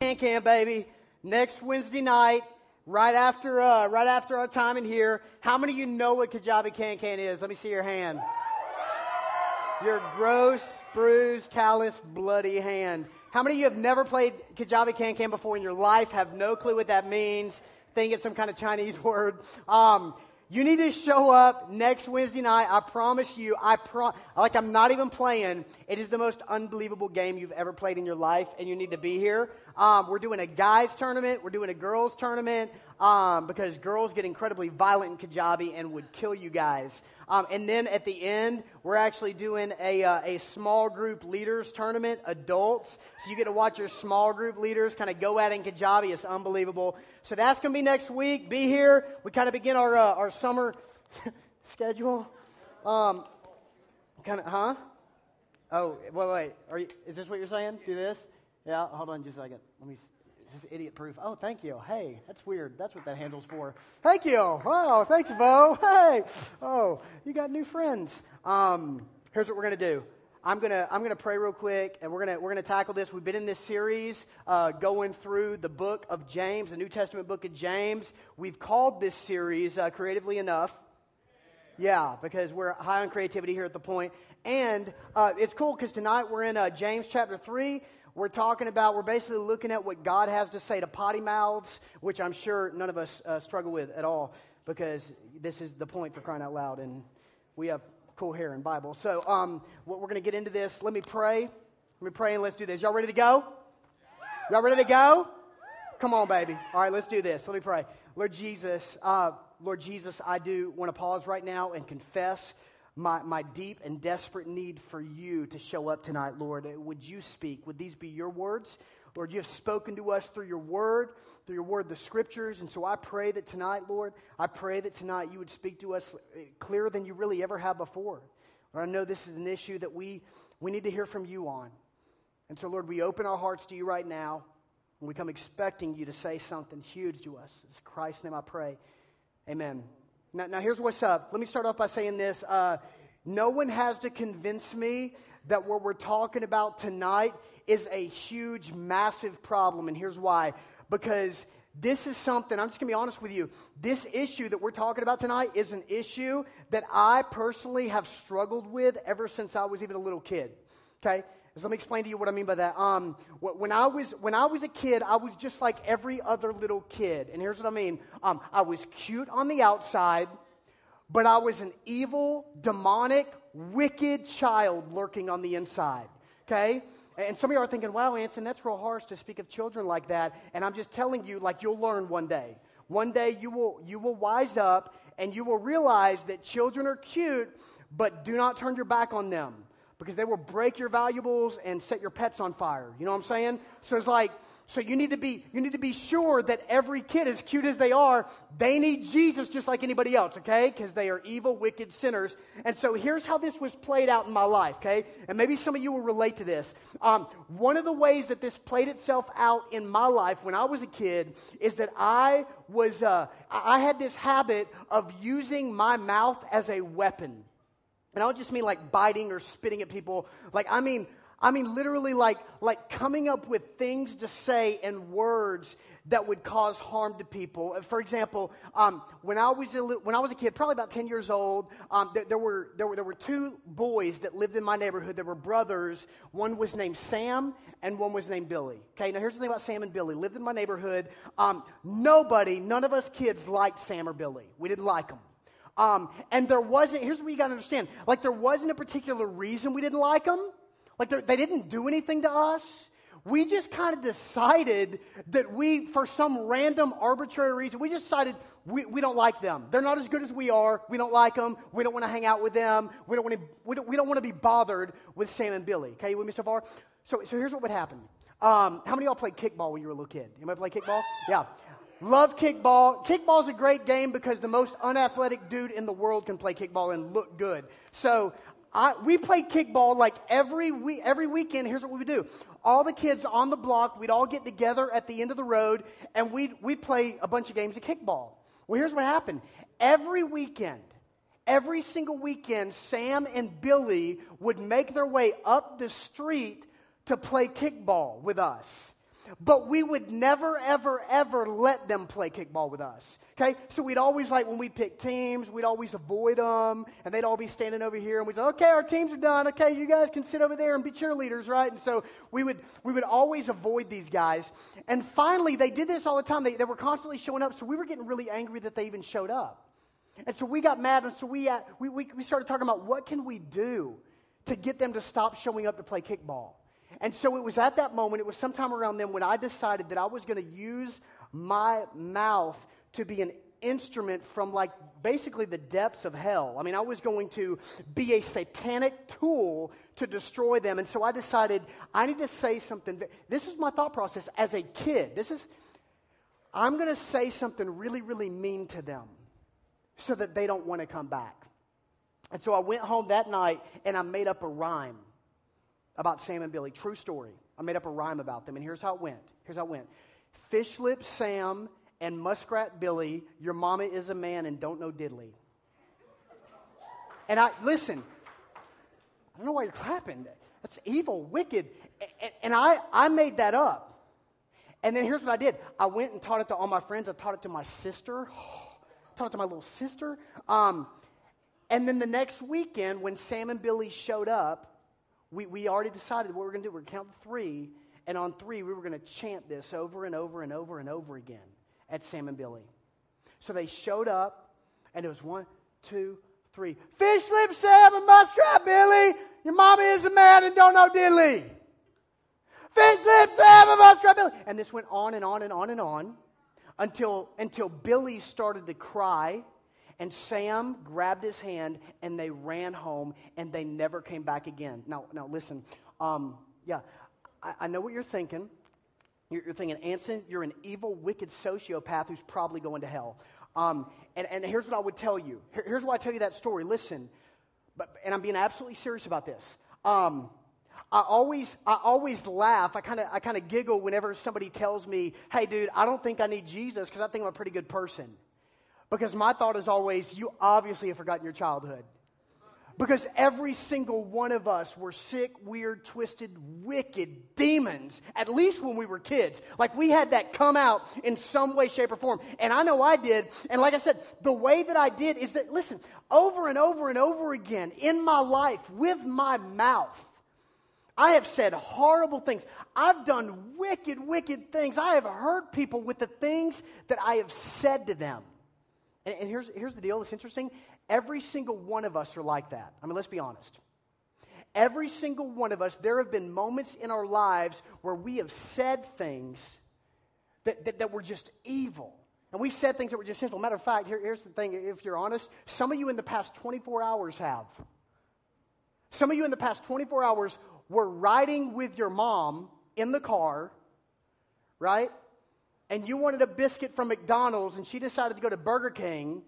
Can Can, baby. Next Wednesday night, right after, uh, right after our time in here. How many of you know what Kajabi Can Can is? Let me see your hand. Your gross, bruised, callous, bloody hand. How many of you have never played Kajabi Can Can before in your life, have no clue what that means, think it's some kind of Chinese word? Um, you need to show up next Wednesday night. I promise you. I pro- like I'm not even playing. It is the most unbelievable game you've ever played in your life, and you need to be here. Um, we're doing a guys tournament. We're doing a girls tournament um, because girls get incredibly violent in Kajabi and would kill you guys. Um, and then at the end, we're actually doing a, uh, a small group leaders tournament, adults. So you get to watch your small group leaders kind of go at it in Kajabi. It's unbelievable. So that's going to be next week. Be here. We kind of begin our, uh, our summer schedule. Um, kind of, huh? Oh, wait, wait. Are you, is this what you're saying? Do this? Yeah, hold on just a second. Let me is this idiot proof? Oh, thank you. Hey, that's weird. That's what that handle's for. Thank you. Wow, thanks, Bo. Hey. Oh, you got new friends. Um, here's what we're going to do. I'm gonna I'm gonna pray real quick, and we're gonna we're gonna tackle this. We've been in this series uh, going through the book of James, the New Testament book of James. We've called this series uh, creatively enough. Yeah, because we're high on creativity here at the point. and uh, it's cool because tonight we're in uh, James chapter three, we're talking about, we're basically looking at what God has to say to potty mouths, which I'm sure none of us uh, struggle with at all because this is the point for crying out loud, and we have cool hair and Bible. So, um, we're going to get into this. Let me pray. Let me pray and let's do this. Y'all ready to go? Y'all ready to go? Come on, baby. All right, let's do this. Let me pray. Lord Jesus, uh, Lord Jesus, I do want to pause right now and confess my, my deep and desperate need for you to show up tonight, Lord. Uh, would you speak? Would these be your words? Lord, you have spoken to us through your word, through your word, the scriptures. And so I pray that tonight, Lord, I pray that tonight you would speak to us uh, clearer than you really ever have before. Lord, I know this is an issue that we, we need to hear from you on. And so, Lord, we open our hearts to you right now, and we come expecting you to say something huge to us. In Christ's name I pray. Amen. Now, now here's what's up. Let me start off by saying this. Uh, no one has to convince me that what we're talking about tonight is a huge, massive problem. And here's why. Because this is something, I'm just going to be honest with you. This issue that we're talking about tonight is an issue that I personally have struggled with ever since I was even a little kid. Okay? So let me explain to you what I mean by that. Um, when, I was, when I was a kid, I was just like every other little kid. And here's what I mean um, I was cute on the outside, but I was an evil, demonic, wicked child lurking on the inside. Okay? And some of you are thinking, wow, Anson, that's real harsh to speak of children like that. And I'm just telling you, like, you'll learn one day. One day you will, you will wise up and you will realize that children are cute, but do not turn your back on them because they will break your valuables and set your pets on fire. You know what I'm saying? So it's like, so you need to be you need to be sure that every kid, as cute as they are, they need Jesus just like anybody else, okay? Because they are evil, wicked sinners. And so here's how this was played out in my life, okay? And maybe some of you will relate to this. Um, one of the ways that this played itself out in my life when I was a kid is that I was uh, I had this habit of using my mouth as a weapon. And I don't just mean like biting or spitting at people. Like, I mean, I mean literally like, like coming up with things to say and words that would cause harm to people. For example, um, when, I was a, when I was a kid, probably about 10 years old, um, there, there, were, there, were, there were two boys that lived in my neighborhood. There were brothers. One was named Sam and one was named Billy. Okay, now here's the thing about Sam and Billy. Lived in my neighborhood. Um, nobody, none of us kids liked Sam or Billy. We didn't like them. Um, and there wasn't, here's what you got to understand like, there wasn't a particular reason we didn't like them. Like, they didn't do anything to us. We just kind of decided that we, for some random arbitrary reason, we just decided we, we don't like them. They're not as good as we are. We don't like them. We don't want to hang out with them. We don't want to, we don't, we don't want to be bothered with Sam and Billy. Okay, you with me so far? So, so here's what would happen. Um, how many of y'all played kickball when you were a little kid? Anybody play kickball? Yeah. Love kickball. Kickball is a great game because the most unathletic dude in the world can play kickball and look good. So I, we played kickball like every week, every weekend. Here's what we would do: all the kids on the block, we'd all get together at the end of the road, and we'd we'd play a bunch of games of kickball. Well, here's what happened: every weekend, every single weekend, Sam and Billy would make their way up the street to play kickball with us. But we would never, ever, ever let them play kickball with us. Okay? So we'd always, like, when we pick teams, we'd always avoid them, and they'd all be standing over here, and we'd say, okay, our teams are done. Okay, you guys can sit over there and be cheerleaders, right? And so we would, we would always avoid these guys. And finally, they did this all the time. They, they were constantly showing up, so we were getting really angry that they even showed up. And so we got mad, and so we, uh, we, we, we started talking about what can we do to get them to stop showing up to play kickball. And so it was at that moment, it was sometime around then when I decided that I was going to use my mouth to be an instrument from like basically the depths of hell. I mean, I was going to be a satanic tool to destroy them. And so I decided I need to say something. This is my thought process as a kid. This is, I'm going to say something really, really mean to them so that they don't want to come back. And so I went home that night and I made up a rhyme about Sam and Billy. True story. I made up a rhyme about them, and here's how it went. Here's how it went. Fish lip Sam and muskrat Billy, your mama is a man and don't know diddly. And I, listen, I don't know why you're clapping. That's evil, wicked. And, and I, I made that up. And then here's what I did I went and taught it to all my friends. I taught it to my sister, taught it to my little sister. Um, and then the next weekend, when Sam and Billy showed up, we, we already decided what we are going to do. We're going to count three, and on three, we were going to chant this over and over and over and over again at Sam and Billy. So they showed up, and it was one, two, three. Fish lip Sam and muskrat Billy. Your mama is a man and don't know diddly. Fish lip Sam and muskrat Billy. And this went on and on and on and on until, until Billy started to cry and Sam grabbed his hand and they ran home and they never came back again. Now, now listen, um, yeah, I, I, know what you're thinking. You're, you're, thinking, Anson, you're an evil, wicked sociopath who's probably going to hell. Um, and, and here's what I would tell you. Here, here's why I tell you that story. Listen, but, and I'm being absolutely serious about this. Um, I always, I always laugh. I kind of, I kind of giggle whenever somebody tells me, "Hey, dude, I don't think I need Jesus because I think I'm a pretty good person." Because my thought is always, you obviously have forgotten your childhood. Because every single one of us were sick, weird, twisted, wicked demons, at least when we were kids. Like we had that come out in some way, shape, or form. And I know I did. And like I said, the way that I did is that, listen, over and over and over again in my life with my mouth, I have said horrible things. I've done wicked, wicked things. I have hurt people with the things that I have said to them. And, and here's, here's the deal that's interesting. Every single one of us are like that. I mean, let's be honest. Every single one of us, there have been moments in our lives where we have said things that, that, that were just evil. And we've said things that were just sinful. Matter of fact, here, here's the thing if you're honest, some of you in the past 24 hours have. Some of you in the past 24 hours were riding with your mom in the car, right? And you wanted a biscuit from McDonald's and she decided to go to Burger King,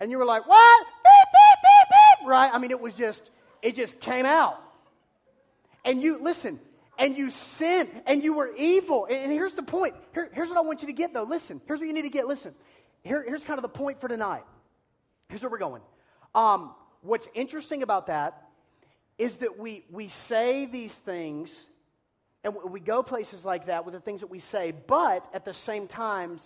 and you were like, what? Beep, beep, beep, beep. Right? I mean, it was just, it just came out. And you, listen, and you sinned and you were evil. And here's the point. Here, here's what I want you to get, though. Listen, here's what you need to get. Listen, Here, here's kind of the point for tonight. Here's where we're going. Um, what's interesting about that is that we, we say these things and we go places like that with the things that we say, but at the same time,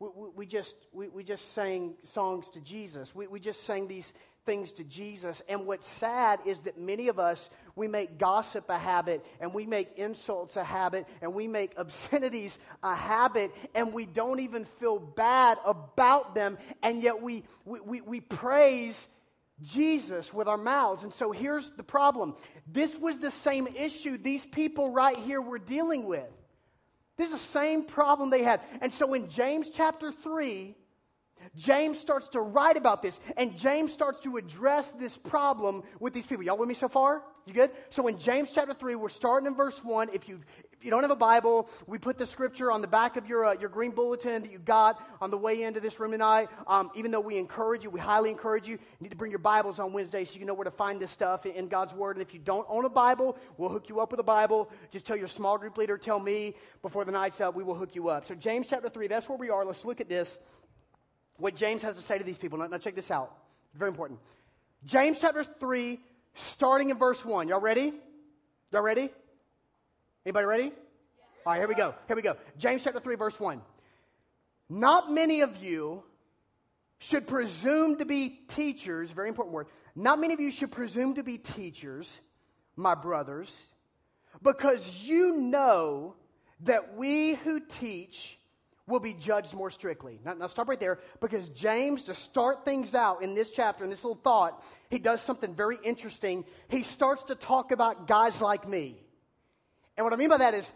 we, we, just, we, we just sang songs to Jesus. We, we just sang these things to Jesus. And what's sad is that many of us, we make gossip a habit, and we make insults a habit, and we make obscenities a habit, and we don't even feel bad about them, and yet we, we, we, we praise Jesus with our mouths. And so here's the problem this was the same issue these people right here were dealing with. This is the same problem they had. And so in James chapter 3, James starts to write about this, and James starts to address this problem with these people. Y'all with me so far? You good? So in James chapter 3, we're starting in verse 1. If you, if you don't have a Bible, we put the scripture on the back of your, uh, your green bulletin that you got on the way into this room tonight. Um, even though we encourage you, we highly encourage you, you need to bring your Bibles on Wednesday so you know where to find this stuff in, God's Word. And if you don't own a Bible, we'll hook you up with a Bible. Just tell your small group leader, tell me before the night's up, we will hook you up. So James chapter 3, that's where we are. Let's look at this what James has to say to these people. Now, now check this out. Very important. James chapter 3, starting in verse 1. Y'all ready? Y'all ready? Anybody ready? All right, here we go. Here we go. James chapter 3, verse 1. Not many of you should presume to be teachers, very important word. Not many of you should presume to be teachers, my brothers, because you know that we who teach will be judged more strictly. Now, now, stop right there because James, to start things out in this chapter, in this little thought, he does something very interesting. He starts to talk about guys like me. And what I mean by that is,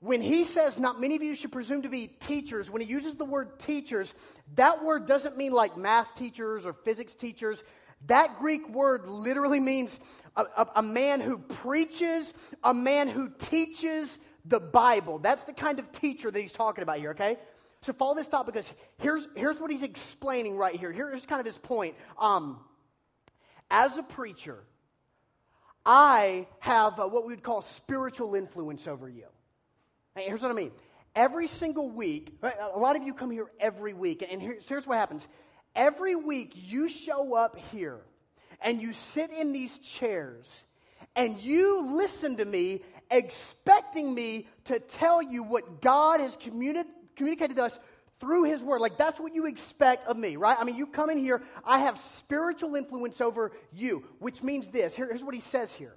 when he says, not many of you should presume to be teachers, when he uses the word teachers, that word doesn't mean like math teachers or physics teachers. That Greek word literally means a, a, a man who preaches, a man who teaches the Bible. That's the kind of teacher that he's talking about here, okay? So follow this thought because here's, here's what he's explaining right here. Here's kind of his point. Um, as a preacher, I have uh, what we would call spiritual influence over you. Here's what I mean. Every single week, a lot of you come here every week, and here's, here's what happens. Every week, you show up here and you sit in these chairs and you listen to me, expecting me to tell you what God has communi- communicated to us through His Word. Like, that's what you expect of me, right? I mean, you come in here, I have spiritual influence over you, which means this. Here, here's what He says here.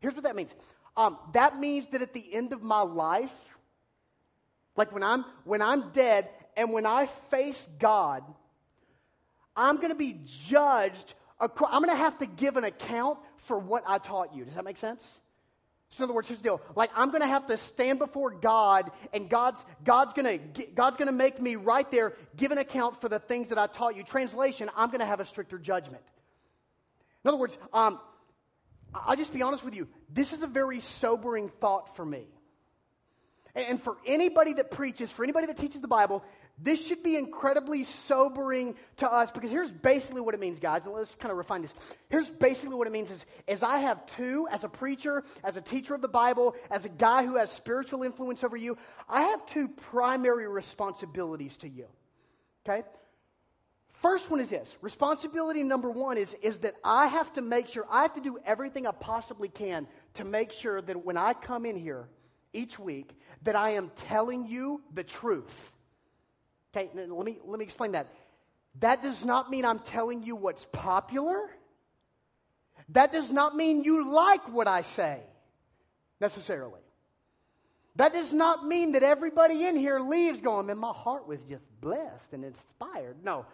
Here's what that means. Um, that means that at the end of my life, like when I'm when I'm dead and when I face God, I'm going to be judged. I'm going to have to give an account for what I taught you. Does that make sense? So in other words, here's the deal. Like I'm going to have to stand before God, and God's God's going to God's going to make me right there give an account for the things that I taught you. Translation: I'm going to have a stricter judgment. In other words, um, I'll just be honest with you. This is a very sobering thought for me. And for anybody that preaches, for anybody that teaches the Bible, this should be incredibly sobering to us because here's basically what it means, guys. And let's kind of refine this. Here's basically what it means is, is I have two, as a preacher, as a teacher of the Bible, as a guy who has spiritual influence over you, I have two primary responsibilities to you. Okay? First one is this responsibility number one is, is that I have to make sure, I have to do everything I possibly can to make sure that when I come in here each week, that I am telling you the truth. Okay, let me, let me explain that. That does not mean I'm telling you what's popular. That does not mean you like what I say necessarily. That does not mean that everybody in here leaves going, man, my heart was just blessed and inspired. No.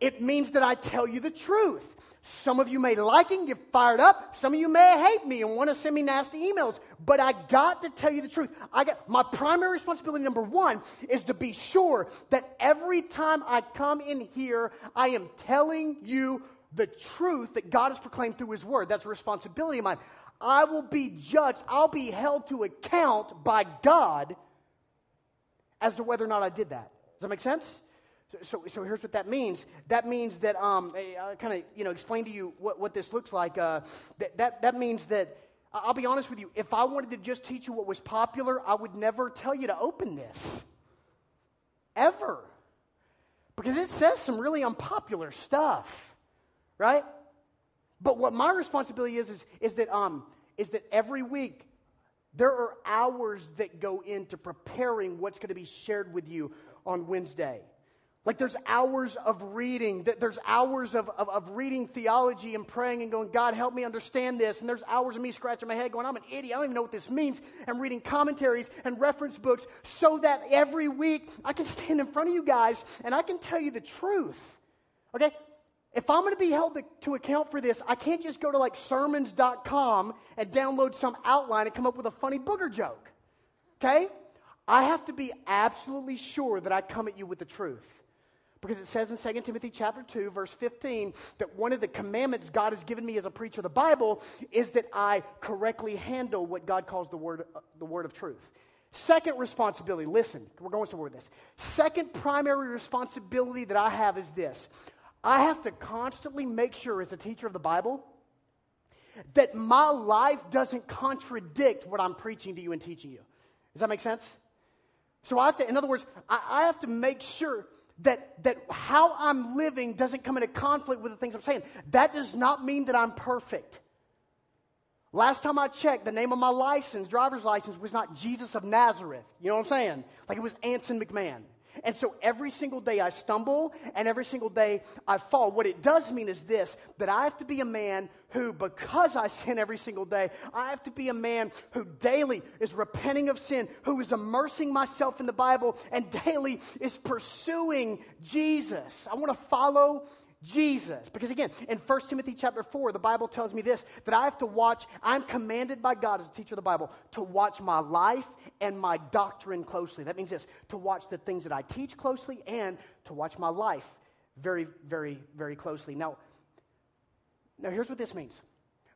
It means that I tell you the truth. Some of you may like it, and get fired up. Some of you may hate me and want to send me nasty emails. But I got to tell you the truth. I got my primary responsibility number one is to be sure that every time I come in here, I am telling you the truth that God has proclaimed through His Word. That's a responsibility of mine. I will be judged. I'll be held to account by God as to whether or not I did that. Does that make sense? So, so, here's what that means. That means that um, I kind of you know explain to you what, what this looks like. Uh, that, that that means that I'll be honest with you. If I wanted to just teach you what was popular, I would never tell you to open this, ever, because it says some really unpopular stuff, right? But what my responsibility is is, is that um, is that every week there are hours that go into preparing what's going to be shared with you on Wednesday. Like there's hours of reading, there's hours of, of, of, reading theology and praying and going, God, help me understand this. And there's hours of me scratching my head going, I'm an idiot. I don't even know what this means. And reading commentaries and reference books so that every week I can stand in front of you guys and I can tell you the truth. Okay? If I'm going to be held to, to account for this, I can't just go to like sermons.com and download some outline and come up with a funny booger joke. Okay? I have to be absolutely sure that I come at you with the truth. Because it says in 2 Timothy chapter 2, verse 15, that one of the commandments God has given me as a preacher of the Bible is that I correctly handle what God calls the word, uh, the word of truth. Second responsibility, listen, we're going somewhere with this. Second primary responsibility that I have is this I have to constantly make sure, as a teacher of the Bible, that my life doesn't contradict what I'm preaching to you and teaching you. Does that make sense? So I have to, in other words, I, I have to make sure that, that how I'm living doesn't come into conflict with the things I'm saying. That does not mean that I'm perfect. Last time I checked, the name of my license, driver's license, was not Jesus of Nazareth. You know what I'm saying? Like it was Anson McMahon. And so every single day I stumble and every single day I fall. What it does mean is this that I have to be a man who, because I sin every single day, I have to be a man who daily is repenting of sin, who is immersing myself in the Bible, and daily is pursuing Jesus. I want to follow Jesus. Because again, in 1 Timothy chapter 4, the Bible tells me this that I have to watch, I'm commanded by God as a teacher of the Bible to watch my life and my doctrine closely. That means this to watch the things that I teach closely and to watch my life very, very, very closely. Now, now here's what this means.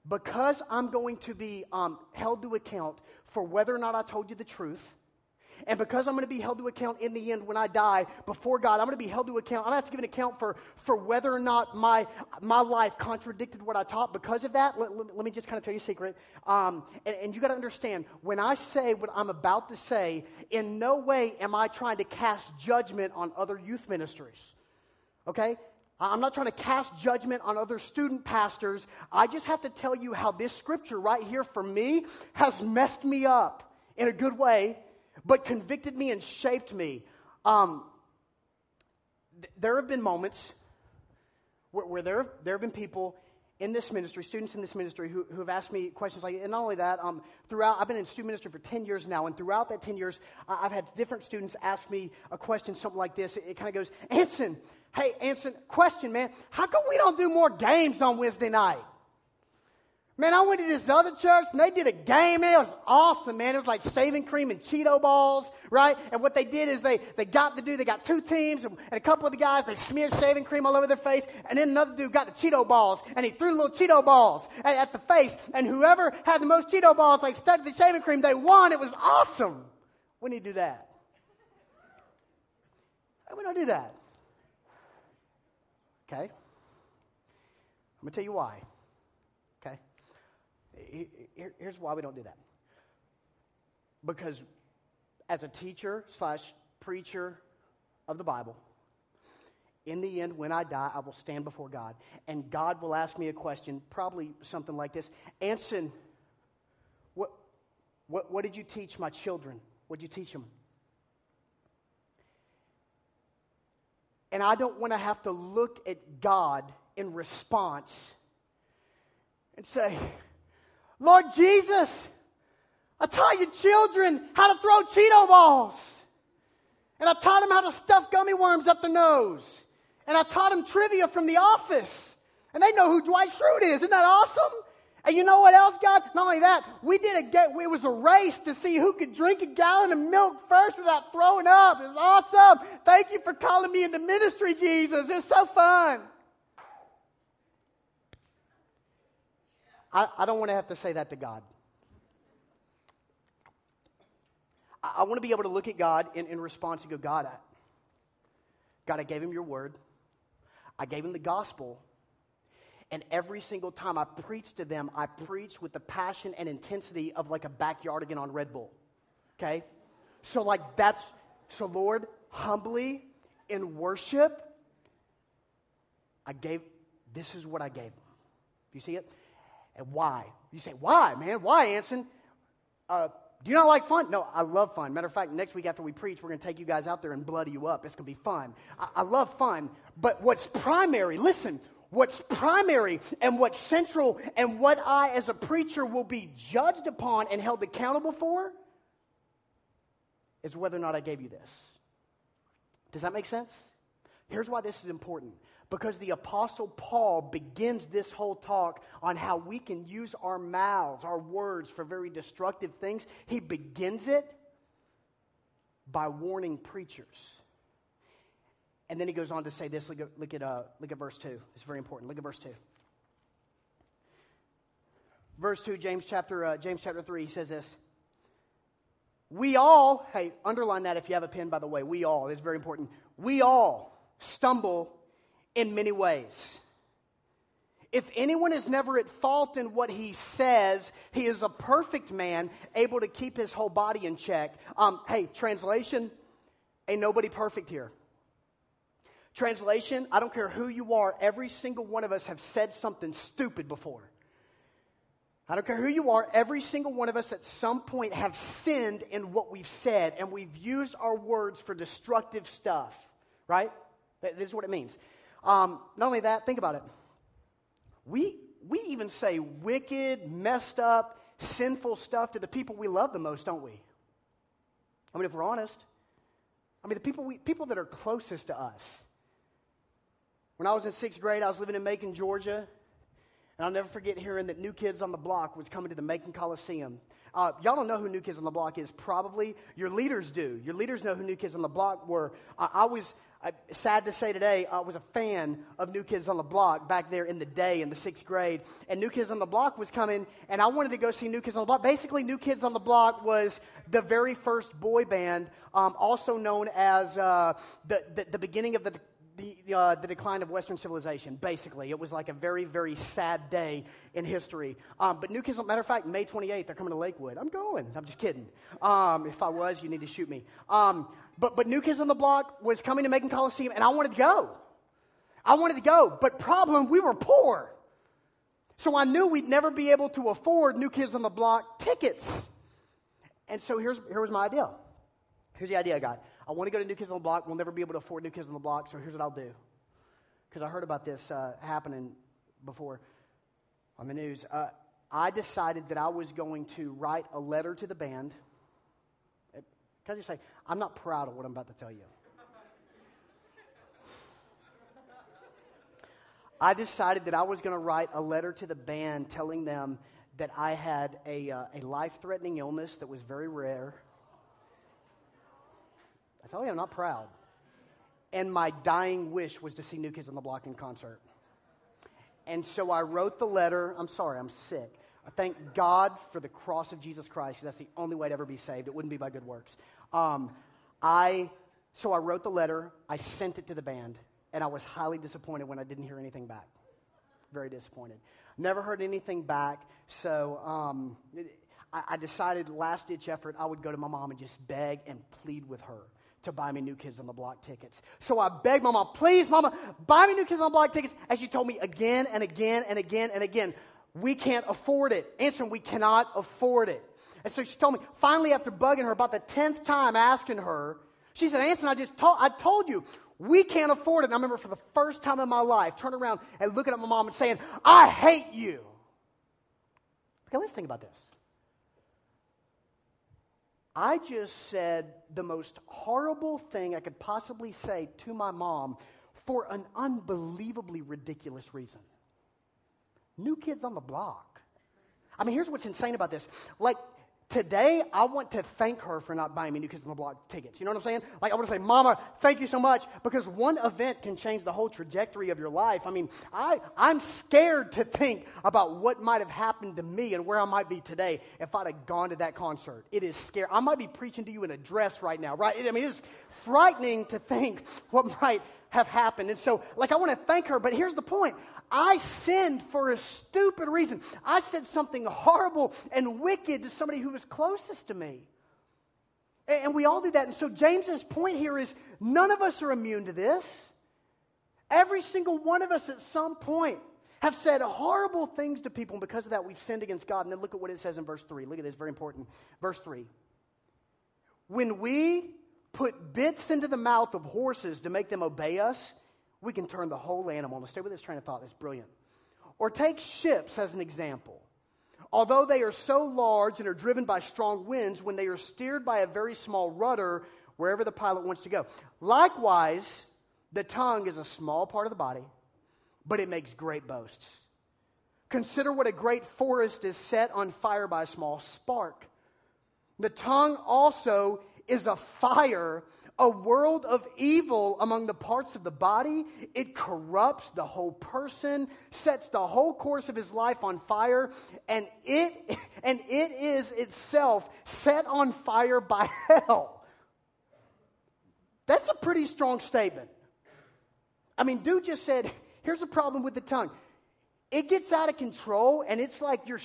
Because I'm going to be um, held to account for whether or not I told you the truth, and because I'm going to be held to account in the end when I die before God, I'm going to be held to account. I'm going to have to give an account for, for whether or not my, my life contradicted what I taught. Because of that, let, let, me just kind of tell you a secret. Um, and, and you got to understand, when I say what I'm about to say, in no way am I trying to cast judgment on other youth ministries. Okay? I'm not trying to cast judgment on other student pastors. I just have to tell you how this scripture right here for me has messed me up in a good way but convicted me and shaped me. Um, th- there have been moments where, where, there, there have been people in this ministry, students in this ministry, who, who have asked me questions like, and not only that, um, throughout, I've been in student ministry for 10 years now, and throughout that 10 years, I've had different students ask me a question, something like this. It, it kind of goes, Anson, hey, Anson, question, man, how come we don't do more games on Wednesday night? Man, I went to this other church and they did a game, man. It was awesome, man. It was like shaving cream and Cheeto balls, right? And what they did is they, they got the dude, they got two teams, and, and a couple of the guys, they smeared shaving cream all over their face, and then another dude got the Cheeto balls, and he threw little Cheeto balls at, at the face, and whoever had the most Cheeto balls, like stuck the shaving cream, they won. It was awesome. We need to do that. We don't do that. Okay? I'm going to tell you why here's why we don't do that. Because as a teacher slash preacher of the Bible, in the end, when I die, I will stand before God. And God will ask me a question, probably something like this Anson, what, what, what did you teach my children? What did you teach them? And I don't want to have to look at God in response and say, Lord Jesus, I taught your children how to throw Cheeto balls. And I taught them how to stuff gummy worms up their nose. And I taught them trivia from the office. And they know who Dwight Schrute is. Isn't that awesome? And you know what else, God? Not only that, we did a get, it was a race to see who could drink a gallon of milk first without throwing up. It was awesome. Thank you for calling me into ministry, Jesus. It's so fun. I, I don't want to have to say that to God. I, I want to be able to look at God in, in response and go, God, I, God, I gave him your word. I gave him the gospel. And every single time I preach to them, I preach with the passion and intensity of like a backyardigan on Red Bull. Okay? So, like, that's, so Lord, humbly in worship, I gave, this is what I gave them. You see it? And why? You say, why, man? Why, Anson? Uh, do you not like fun? No, I love fun. Matter of fact, next week after we preach, we're going to take you guys out there and bloody you up. It's going to be fun. I, I love fun. But what's primary, listen, what's primary and what's central and what I, as a preacher, will be judged upon and held accountable for is whether or not I gave you this. Does that make sense? Here's why this is important because the Apostle Paul begins this whole talk on how we can use our mouths, our words, for very destructive things. He begins it by warning preachers. And then he goes on to say this. Look at, look at, uh, look at verse 2. It's very important. Look at verse 2. Verse 2, James chapter, uh, James chapter 3, he says this. We all, hey, underline that if you have a pen, by the way. We all, it's very important. We all stumble in many ways. If anyone is never at fault in what he says, he is a perfect man, able to keep his whole body in check. Um, hey, translation, ain't nobody perfect here. Translation, I don't care who you are, every single one of us have said something stupid before. I don't care who you are, every single one of us at some point have sinned in what we've said, and we've used our words for destructive stuff, right? This is what it means. Um, not only that, think about it. We, we even say wicked, messed up, sinful stuff to the people we love the most, don't we? I mean, if we're honest, I mean, the people, we, people that are closest to us. When I was in sixth grade, I was living in Macon, Georgia, and I'll never forget hearing that New Kids on the Block was coming to the Macon Coliseum. Uh, y'all don't know who New Kids on the Block is, probably. Your leaders do. Your leaders know who New Kids on the Block were. Uh, I was, uh, sad to say today, I was a fan of New Kids on the Block back there in the day in the sixth grade. And New Kids on the Block was coming, and I wanted to go see New Kids on the Block. Basically, New Kids on the Block was the very first boy band, um, also known as uh, the, the, the beginning of the the, uh, the decline of Western civilization, basically. It was like a very, very sad day in history. Um, but New Kids, on matter of fact, May 28th, they're coming to Lakewood. I'm going. I'm just kidding. Um, if I was, you need to shoot me. Um, but, but New Kids on the Block was coming to Macon Coliseum, and I wanted to go. I wanted to go. But problem, we were poor. So I knew we'd never be able to afford New Kids on the Block tickets. And so here's, here was my idea. Here's the idea I got. I want to go to New Kids on the Block. We'll never be able to afford New Kids on the Block, so here's what I'll do. Because I heard about this uh, happening before on the news. Uh, I decided that I was going to write a letter to the band. Can I just say, I'm not proud of what I'm about to tell you. I decided that I was going to write a letter to the band telling them that I had a, uh, a life threatening illness that was very rare I tell you, I'm not proud. And my dying wish was to see New Kids on the Block in concert. And so I wrote the letter. I'm sorry, I'm sick. I thank God for the cross of Jesus Christ because that's the only way to ever be saved. It wouldn't be by good works. Um, I, so I wrote the letter, I sent it to the band, and I was highly disappointed when I didn't hear anything back. Very disappointed. Never heard anything back, so um, I, I decided last ditch effort I would go to my mom and just beg and plead with her to buy me new Kids on the Block tickets. So I begged mom, please, mama, buy me new Kids on the Block tickets. And she told me again and again and again and again, we can't afford it. Anson, we cannot afford it. And so she told me, finally, after bugging her about the 10th time asking her, she said, Anson, I just told, I told you, we can't afford it. And I remember for the first time in my life, turning around and looking at my mom and saying, I hate you. Okay, let's think about this. I just said the most horrible thing I could possibly say to my mom for an unbelievably ridiculous reason. New kids on the block. I mean, here's what's insane about this. Like, Today, I want to thank her for not buying me New Kids on the Block tickets. You know what I'm saying? Like, I want to say, Mama, thank you so much, because one event can change the whole trajectory of your life. I mean, I, I'm scared to think about what might have happened to me and where I might be today if I'd have gone to that concert. It is scary. I might be preaching to you in a dress right now, right? I mean, it's frightening to think what might have happened. And so, like, I want to thank her, but here's the point I sinned for a stupid reason. I said something horrible and wicked to somebody who was closest to me. And we all do that. And so, James's point here is none of us are immune to this. Every single one of us at some point have said horrible things to people, and because of that, we've sinned against God. And then look at what it says in verse 3. Look at this, very important. Verse 3. When we put bits into the mouth of horses to make them obey us, we can turn the whole animal. Now, stay with this train of thought. That's brilliant. Or take ships as an example. Although they are so large and are driven by strong winds, when they are steered by a very small rudder wherever the pilot wants to go. Likewise, the tongue is a small part of the body, but it makes great boasts. Consider what a great forest is set on fire by a small spark. The tongue also is a fire, a world of evil among the parts of the body. It corrupts the whole person, sets the whole course of his life on fire, and it, and it is itself set on fire by hell. That's a pretty strong statement. I mean, dude just said, here's a problem with the tongue. It gets out of control, and it's like you're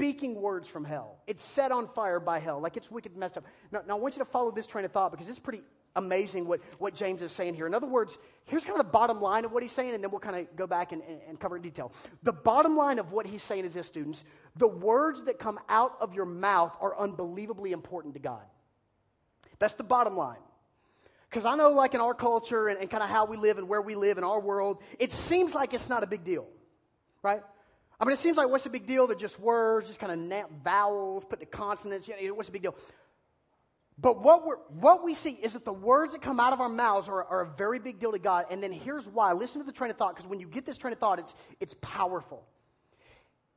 speaking words from hell. It's set on fire by hell, like it's wicked messed up. Now, now, I want you to follow this train of thought because it's pretty, amazing what, what James is saying here. In other words, here's kind of the bottom line of what he's saying, and then we'll kind of go back and, and, and cover in detail. The bottom line of what he's saying is this, students the words that come out of your mouth are unbelievably important to God. That's the bottom line. Because I know, like in our culture and, and kind of how we live and where we live in our world, it seems like it's not a big deal, right? I mean, it seems like what's the big deal? They're just words, just kind of na- vowels, put the consonants. You know, what's the big deal? But what, we what we see is that the words that come out of our mouths are, are, a very big deal to God. And then here's why. Listen to the train of thought, because when you get this train of thought, it's, it's powerful.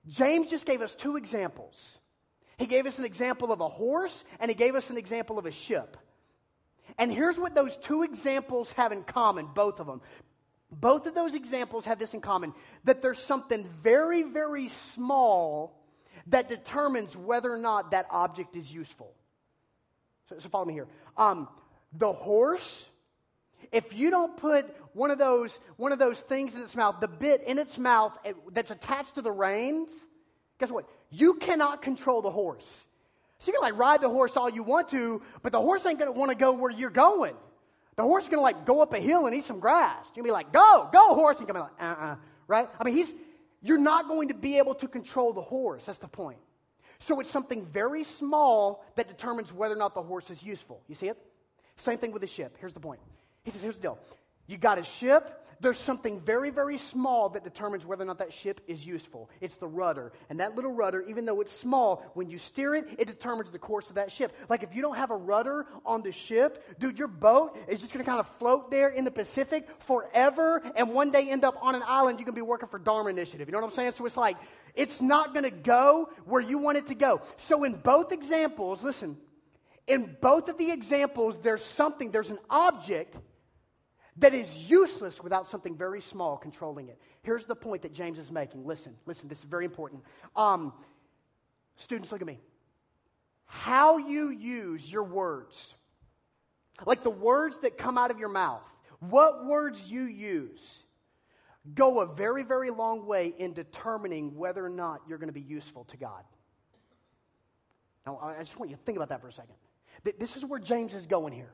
James just gave us two examples. He gave us an example of a horse, and he gave us an example of a ship. And here's what those two examples have in common, both of them. Both of those examples have this in common that there's something very, very small that determines whether or not that object is useful. So, so follow me here. Um, the horse, if you don't put one of those one of those things in its mouth, the bit in its mouth that's attached to the reins, guess what? You cannot control the horse. So you can like ride the horse all you want to, but the horse ain't gonna want to go where you're going. The horse is gonna like go up a hill and eat some grass. You're gonna be like, go, go, horse, and you're gonna be like, uh-uh, right? I mean, he's you're not going to be able to control the horse. That's the point. So it's something very small that determines whether or not the horse is useful. You see it? Same thing with the ship. Here's the point. He says, here's the deal. You got a ship, there's something very, very small that determines whether or not that ship is useful. It's the rudder. And that little rudder, even though it's small, when you steer it, it determines the course of that ship. Like if you don't have a rudder on the ship, dude, your boat is just going to kind of float there in the Pacific forever and one day end up on an island. You can be working for Dharma Initiative. You know what I'm saying? So it's like, it's not going to go where you want it to go. So in both examples, listen, in both of the examples, there's something, there's an object that is useless without something very small controlling it. Here's the point that James is making. Listen, listen, this is very important. Um, students, look at me. How you use your words, like the words that come out of your mouth, what words you use, go a very, very long way in determining whether or not you're going to be useful to God. Now, I just want you to think about that for a second. This is where James is going here.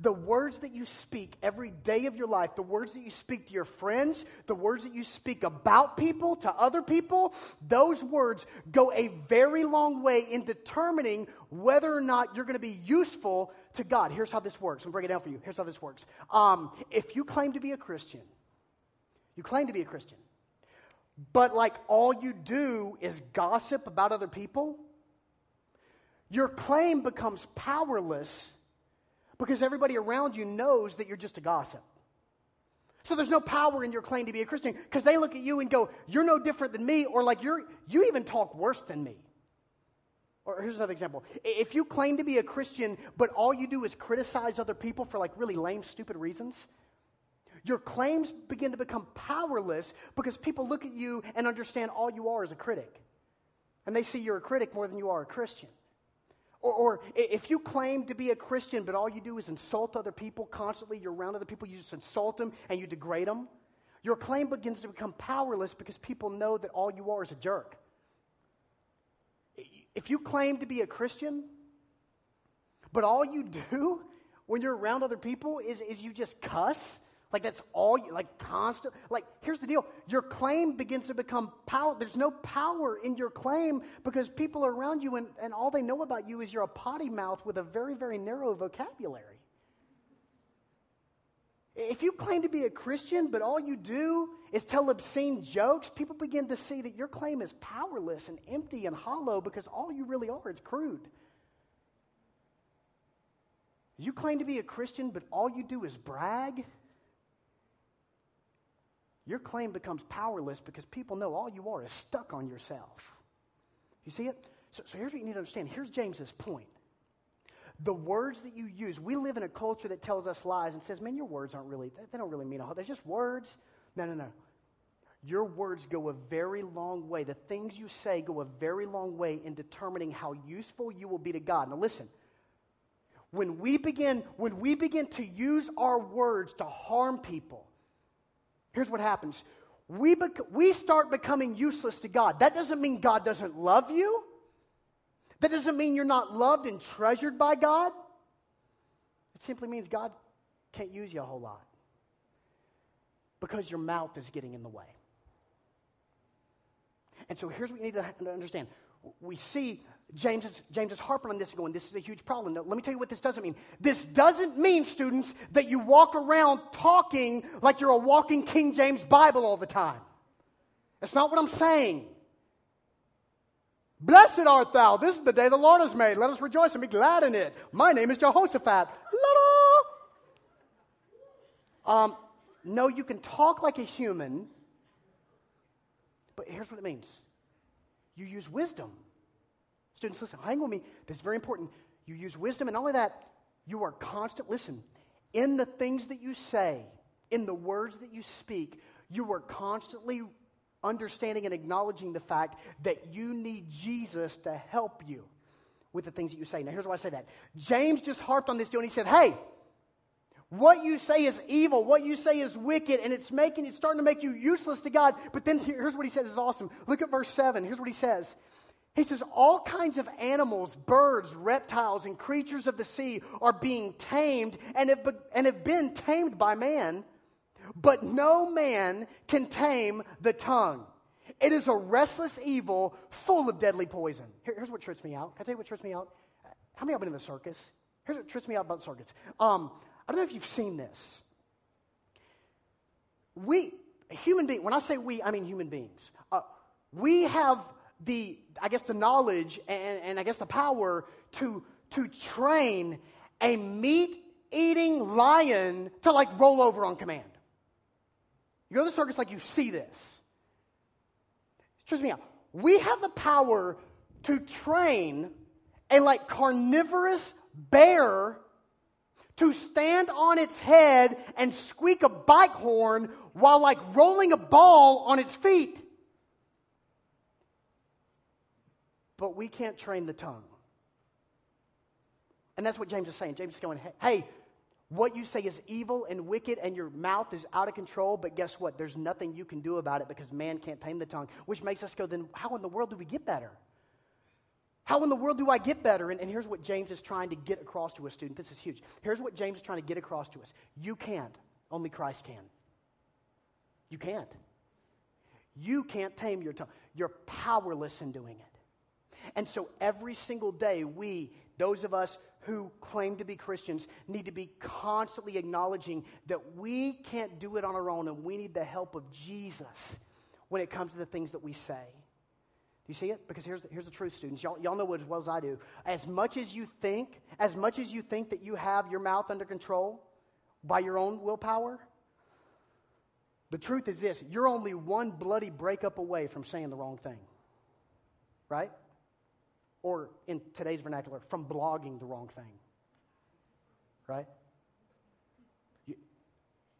The words that you speak every day of your life, the words that you speak to your friends, the words that you speak about people, to other people, those words go a very long way in determining whether or not you're going to be useful to God. Here's how this works. I'm break it down for you. Here's how this works. Um, if you claim to be a Christian, you claim to be a Christian, but like all you do is gossip about other people, your claim becomes powerless because everybody around you knows that you're just a gossip. So there's no power in your claim to be a Christian because they look at you and go, "You're no different than me," or like you're you even talk worse than me. Or here's another example. If you claim to be a Christian, but all you do is criticize other people for like really lame, stupid reasons, your claims begin to become powerless because people look at you and understand all you are is a critic. And they see you're a critic more than you are a Christian. Or, or, if you claim to be a Christian, but all you do is insult other people constantly, you're around other people, you just insult them and you degrade them, your claim begins to become powerless because people know that all you are is a jerk. If you claim to be a Christian, but all you do when you're around other people is, is you just cuss like that's all you, like constant. Like here's the deal your claim begins to become power. There's no power in your claim because people are around you and, and all they know about you is you're a potty mouth with a very, very narrow vocabulary. If you claim to be a Christian, but all you do is tell obscene jokes, people begin to see that your claim is powerless and empty and hollow because all you really are is crude. You claim to be a Christian, but all you do is brag your claim becomes powerless because people know all you are is stuck on yourself. You see it? So, so here's what you need to understand. Here's James's point. The words that you use, we live in a culture that tells us lies and says, man, your words aren't really, they don't really mean a whole, they're just words. No, no, no. Your words go a very long way. The things you say go a very long way in determining how useful you will be to God. Now listen, when we begin, when we begin to use our words to harm people, here's what happens we, bec- we start becoming useless to God. That doesn't mean God doesn't love you. That doesn't mean you're not loved and treasured by God. It simply means God can't use you a whole lot because your mouth is getting in the way. And so here's what you need to understand. We see James is, James is harping on this going, this is a huge problem. Now, let me tell you what this doesn't mean. This doesn't mean, students, that you walk around talking like you're a walking King James Bible all the time. That's not what I'm saying. Blessed art thou. This is the day the Lord has made. Let us rejoice and be glad in it. My name is Jehoshaphat. Um, no, you can talk like a human, but here's what it means you use wisdom. Students, listen, hang with me. This is very important. You use wisdom, and not only that, you are constant. Listen, in the things that you say, in the words that you speak, you are constantly understanding and acknowledging the fact that you need Jesus to help you with the things that you say. Now, here's why I say that. James just harped on this deal and he said, Hey, what you say is evil, what you say is wicked, and it's making it's starting to make you useless to God. But then here's what he says is awesome. Look at verse 7. Here's what he says. He says, All kinds of animals, birds, reptiles, and creatures of the sea are being tamed and have, and have been tamed by man but no man can tame the tongue. It is a restless evil full of deadly poison. Here, here's what trips me out. Can I tell you what trips me out? How many of you been in the circus? Here's what trips me out about circus. Um, I don't know if you've seen this. We, human beings, when I say we, I mean human beings. Uh, we have the, I guess, the knowledge and, and I guess the power to, to train a meat eating lion to like roll over on command. You go to the circus like you see this. Trust me. We have the power to train a like carnivorous bear to stand on its head and squeak a bike horn while like rolling a ball on its feet. But we can't train the tongue. And that's what James is saying. James is going, hey, what you say is evil and wicked, and your mouth is out of control, but guess what? There's nothing you can do about it because man can't tame the tongue, which makes us go, then how in the world do we get better? How in the world do I get better? And, and here's what James is trying to get across to us, student. This is huge. Here's what James is trying to get across to us. You can't, only Christ can. You can't. You can't tame your tongue. You're powerless in doing it. And so every single day, we, those of us who claim to be Christians need to be constantly acknowledging that we can't do it on our own and we need the help of Jesus when it comes to the things that we say. Do you see it? Because here's, here's the truth, students. Y'all, y'all know it as well as I do. As much as you think, as much as you think that you have your mouth under control by your own willpower, the truth is this you're only one bloody breakup away from saying the wrong thing. Right? Or in today's vernacular, from blogging the wrong thing. Right?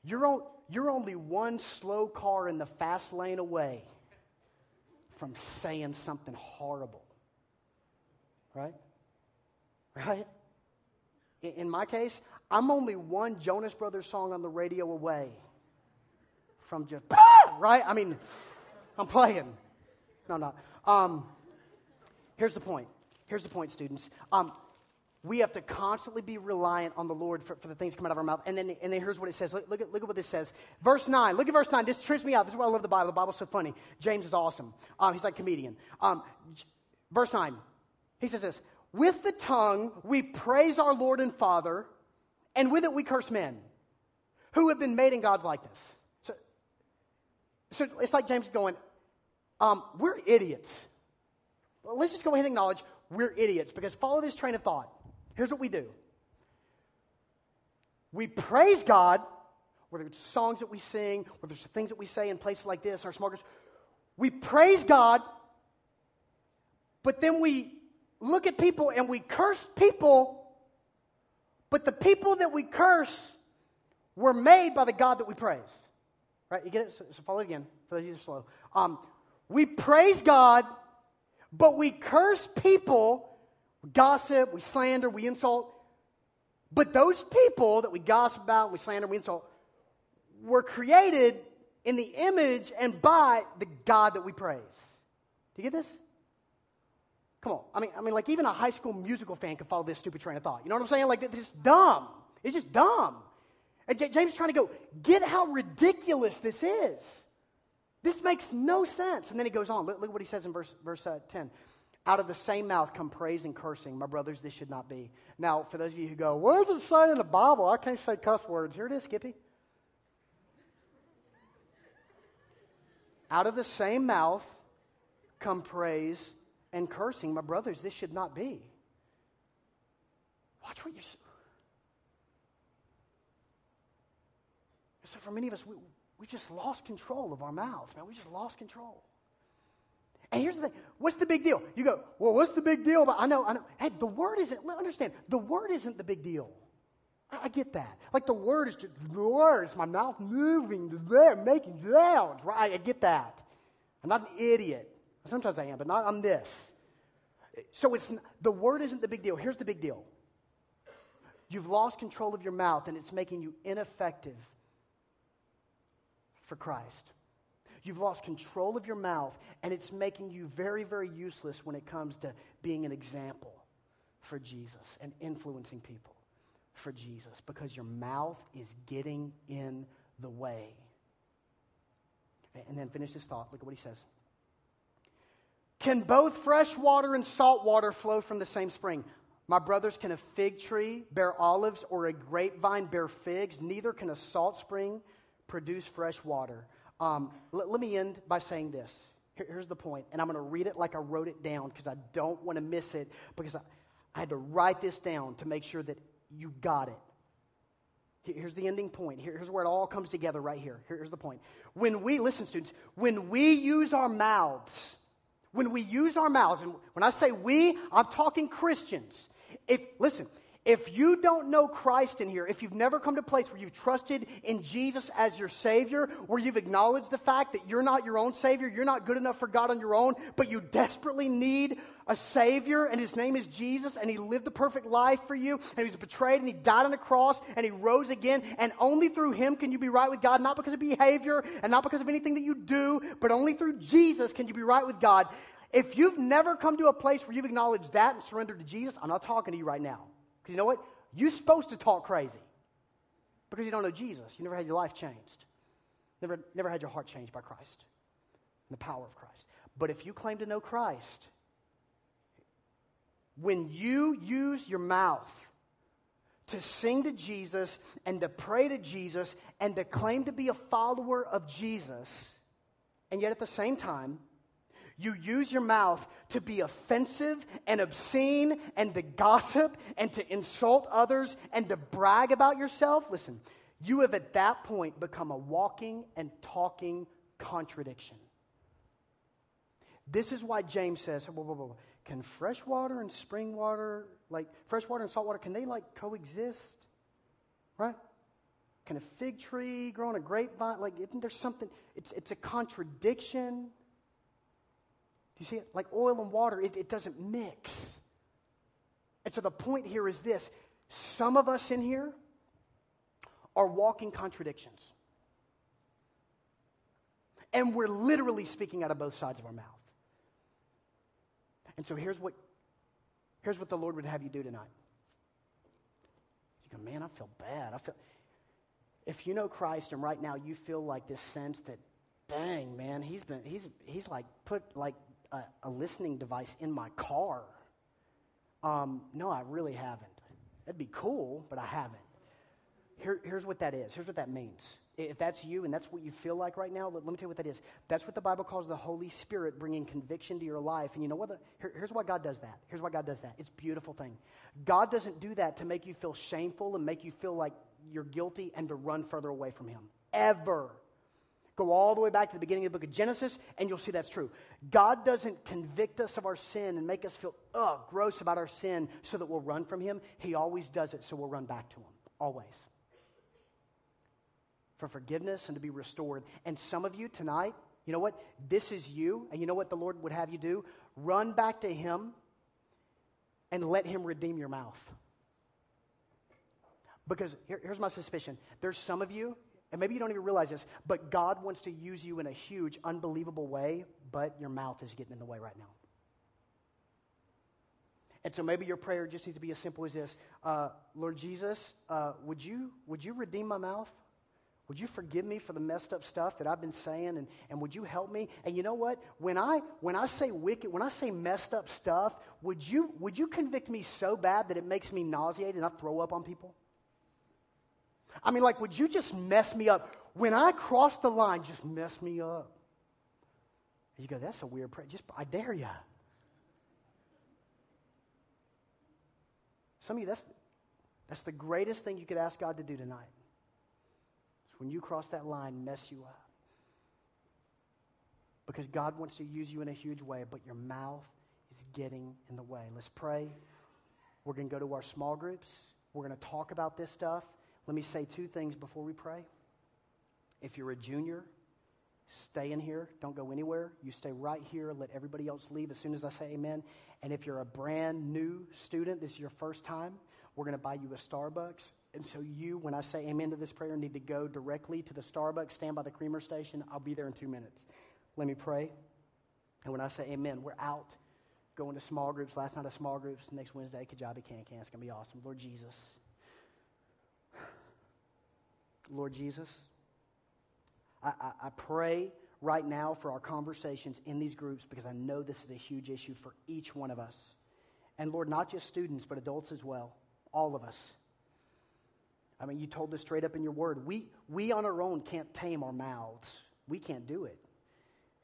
You're, on, you're only one slow car in the fast lane away from saying something horrible. Right? Right? In my case, I'm only one Jonas Brothers song on the radio away from just, right? I mean, I'm playing. No, no. Um, here's the point Here's the point, students. Um, we have to constantly be reliant on the Lord for, for, the things that come out of our mouth. And then, and then here's what it says. Look, look, at, look at what this says. Verse 9. Look at verse 9. This trips me out. This is why I love the Bible. The Bible's so funny. James is awesome. Um, he's like a comedian. Um, verse 9. He says this With the tongue we praise our Lord and Father, and with it we curse men who have been made in God's likeness. So, so it's like James going, um, We're idiots. Let's just go ahead and acknowledge we're idiots because follow this train of thought. Here's what we do we praise God, whether it's songs that we sing, whether it's the things that we say in places like this, our small groups. We praise God, but then we look at people and we curse people, but the people that we curse were made by the God that we praise. Right? You get it? So, so follow it again for those of you slow. Um, we praise God but we curse people, we gossip, we slander, we insult. But those people that we gossip about, we slander, we insult, were created in the image and by the God that we praise. Do you get this? Come on. I mean, I mean, like even a high school musical fan could follow this stupid train of thought. You know what I'm saying? Like, this is dumb. It's just dumb. And James is trying to go, get how ridiculous this is. This makes no sense. And then he goes on. Look, look what he says in verse, verse uh, 10. Out of the same mouth come praise and cursing. My brothers, this should not be. Now, for those of you who go, what does it say in the Bible? I can't say cuss words. Here it is, Skippy. Out of the same mouth come praise and cursing. My brothers, this should not be. Watch what you're. So, for many of us, we, we just lost control of our mouths, man. We just lost control. And here's the thing what's the big deal? You go, well, what's the big deal? But I know, I know. Hey, the word isn't, understand, the word isn't the big deal. I, I get that. Like the word is just, the word is my mouth moving there, making sounds, right? I get that. I'm not an idiot. Sometimes I am, but not on this. So it's the word isn't the big deal. Here's the big deal. You've lost control of your mouth and it's making you ineffective for Christ. You've lost control of your mouth, and it's making you very, very useless when it comes to being an example for Jesus and influencing people for Jesus because your mouth is getting in the way. And then finish this thought. Look at what he says. Can both fresh water and salt water flow from the same spring? My brothers, can a fig tree bear olives or a grapevine bear figs? Neither can a salt spring produce fresh water. Um, let, let, me end by saying this. Here, here's the point, and I'm going to read it like I wrote it down because I don't want to miss it because I, I had to write this down to make sure that you got it. Here's the ending point. Here's where it all comes together right here. Here's the point. When we, listen, students, when we use our mouths, when we use our mouths, and when I say we, I'm talking Christians. If, listen, if you don't know Christ in here, if you've never come to a place where you've trusted in Jesus as your Savior, where you've acknowledged the fact that you're not your own Savior, you're not good enough for God on your own, but you desperately need a Savior, and His name is Jesus, and He lived the perfect life for you, and He was betrayed, and He died on the cross, and He rose again, and only through Him can you be right with God, not because of behavior, and not because of anything that you do, but only through Jesus can you be right with God. If you've never come to a place where you've acknowledged that and surrendered to Jesus, I'm not talking to you right now. Because you know what? You're supposed to talk crazy because you don't know Jesus. You never had your life changed, never, never had your heart changed by Christ and the power of Christ. But if you claim to know Christ, when you use your mouth to sing to Jesus and to pray to Jesus and to claim to be a follower of Jesus, and yet at the same time, you use your mouth to be offensive and obscene and to gossip and to insult others and to brag about yourself. Listen, you have at that point become a walking and talking contradiction. This is why James says, whoa, whoa, whoa, can fresh water and spring water, like fresh water and salt water, can they like coexist? Right? Can a fig tree grow on a grapevine? Like, isn't there something? It's, it's a contradiction. Do you see it? Like oil and water, it, it doesn't mix. And so the point here is this some of us in here are walking contradictions. And we're literally speaking out of both sides of our mouth. And so here's what, here's what the Lord would have you do tonight. You go, man, I feel bad. I feel if you know Christ and right now you feel like this sense that, dang, man, he's been he's he's like put like a, a listening device in my car. Um, no, I really haven't. That'd be cool, but I haven't. Here, here's what that is. Here's what that means. If that's you and that's what you feel like right now, let, let, me tell you what that is. That's what the Bible calls the Holy Spirit bringing conviction to your life. And you know what? The, here, here's why God does that. Here's why God does that. It's a beautiful thing. God doesn't do that to make you feel shameful and make you feel like you're guilty and to run further away from Him. Ever. Go all the way back to the beginning of the book of Genesis, and you'll see that's true. God doesn't convict us of our sin and make us feel, ugh, gross about our sin so that we'll run from Him. He always does it so we'll run back to Him. Always. For forgiveness and to be restored. And some of you tonight, you know what? This is you, and you know what the Lord would have you do? Run back to Him and let Him redeem your mouth. Because here, here's my suspicion there's some of you and maybe you don't even realize this, but God wants to use you in a huge, unbelievable way, but your mouth is getting in the way right now. And so maybe your prayer just needs to be as simple as this uh, Lord Jesus, uh, would, you, would you redeem my mouth? Would you forgive me for the messed up stuff that I've been saying? And, and would you help me? And you know what? When I, when I say wicked, when I say messed up stuff, would you, would you convict me so bad that it makes me nauseated and I throw up on people? I mean, like, would you just mess me up? When I cross the line, just mess me up. You go, that's a weird prayer. Just, I dare you. Some of you, that's, that's the greatest thing you could ask God to do tonight. When you cross that line, mess you up. Because God wants to use you in a huge way, but your mouth is getting in the way. Let's pray. We're going to go to our small groups. We're going to talk about this stuff. Let me say two things before we pray. If you're a junior, stay in here. Don't go anywhere. You stay right here. Let everybody else leave as soon as I say amen. And if you're a brand new student, this is your first time, we're going to buy you a Starbucks. And so you, when I say amen to this prayer, need to go directly to the Starbucks, stand by the creamer station. I'll be there in two minutes. Let me pray. And when I say amen, we're out going to small groups. Last night of small groups. Next Wednesday, Kajabi Can Can. It's going to be awesome. Lord Jesus. Lord Jesus, I, I, I pray right now for our conversations in these groups because I know this is a huge issue for each one of us. And Lord, not just students, but adults as well all of us. I mean, you told us straight up in your word. We, we on our own can't tame our mouths. We can't do it.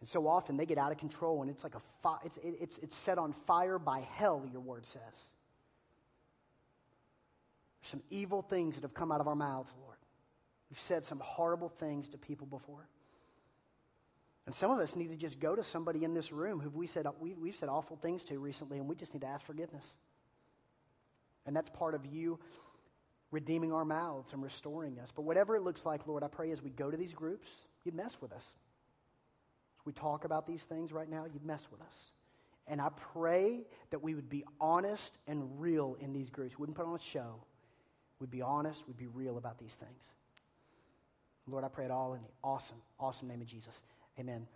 And so often they get out of control and it's like a fi- it's, it's, it's set on fire by hell, your word says. Some evil things that have come out of our mouths, Lord. We've said some horrible things to people before. And some of us need to just go to somebody in this room who we said, we, we've said awful things to recently, and we just need to ask forgiveness. And that's part of you redeeming our mouths and restoring us. But whatever it looks like, Lord, I pray as we go to these groups, you'd mess with us. As we talk about these things right now, you'd mess with us. And I pray that we would be honest and real in these groups. We wouldn't put on a show. We'd be honest, we'd be real about these things. Lord, I pray it all in the awesome, awesome name of Jesus. Amen.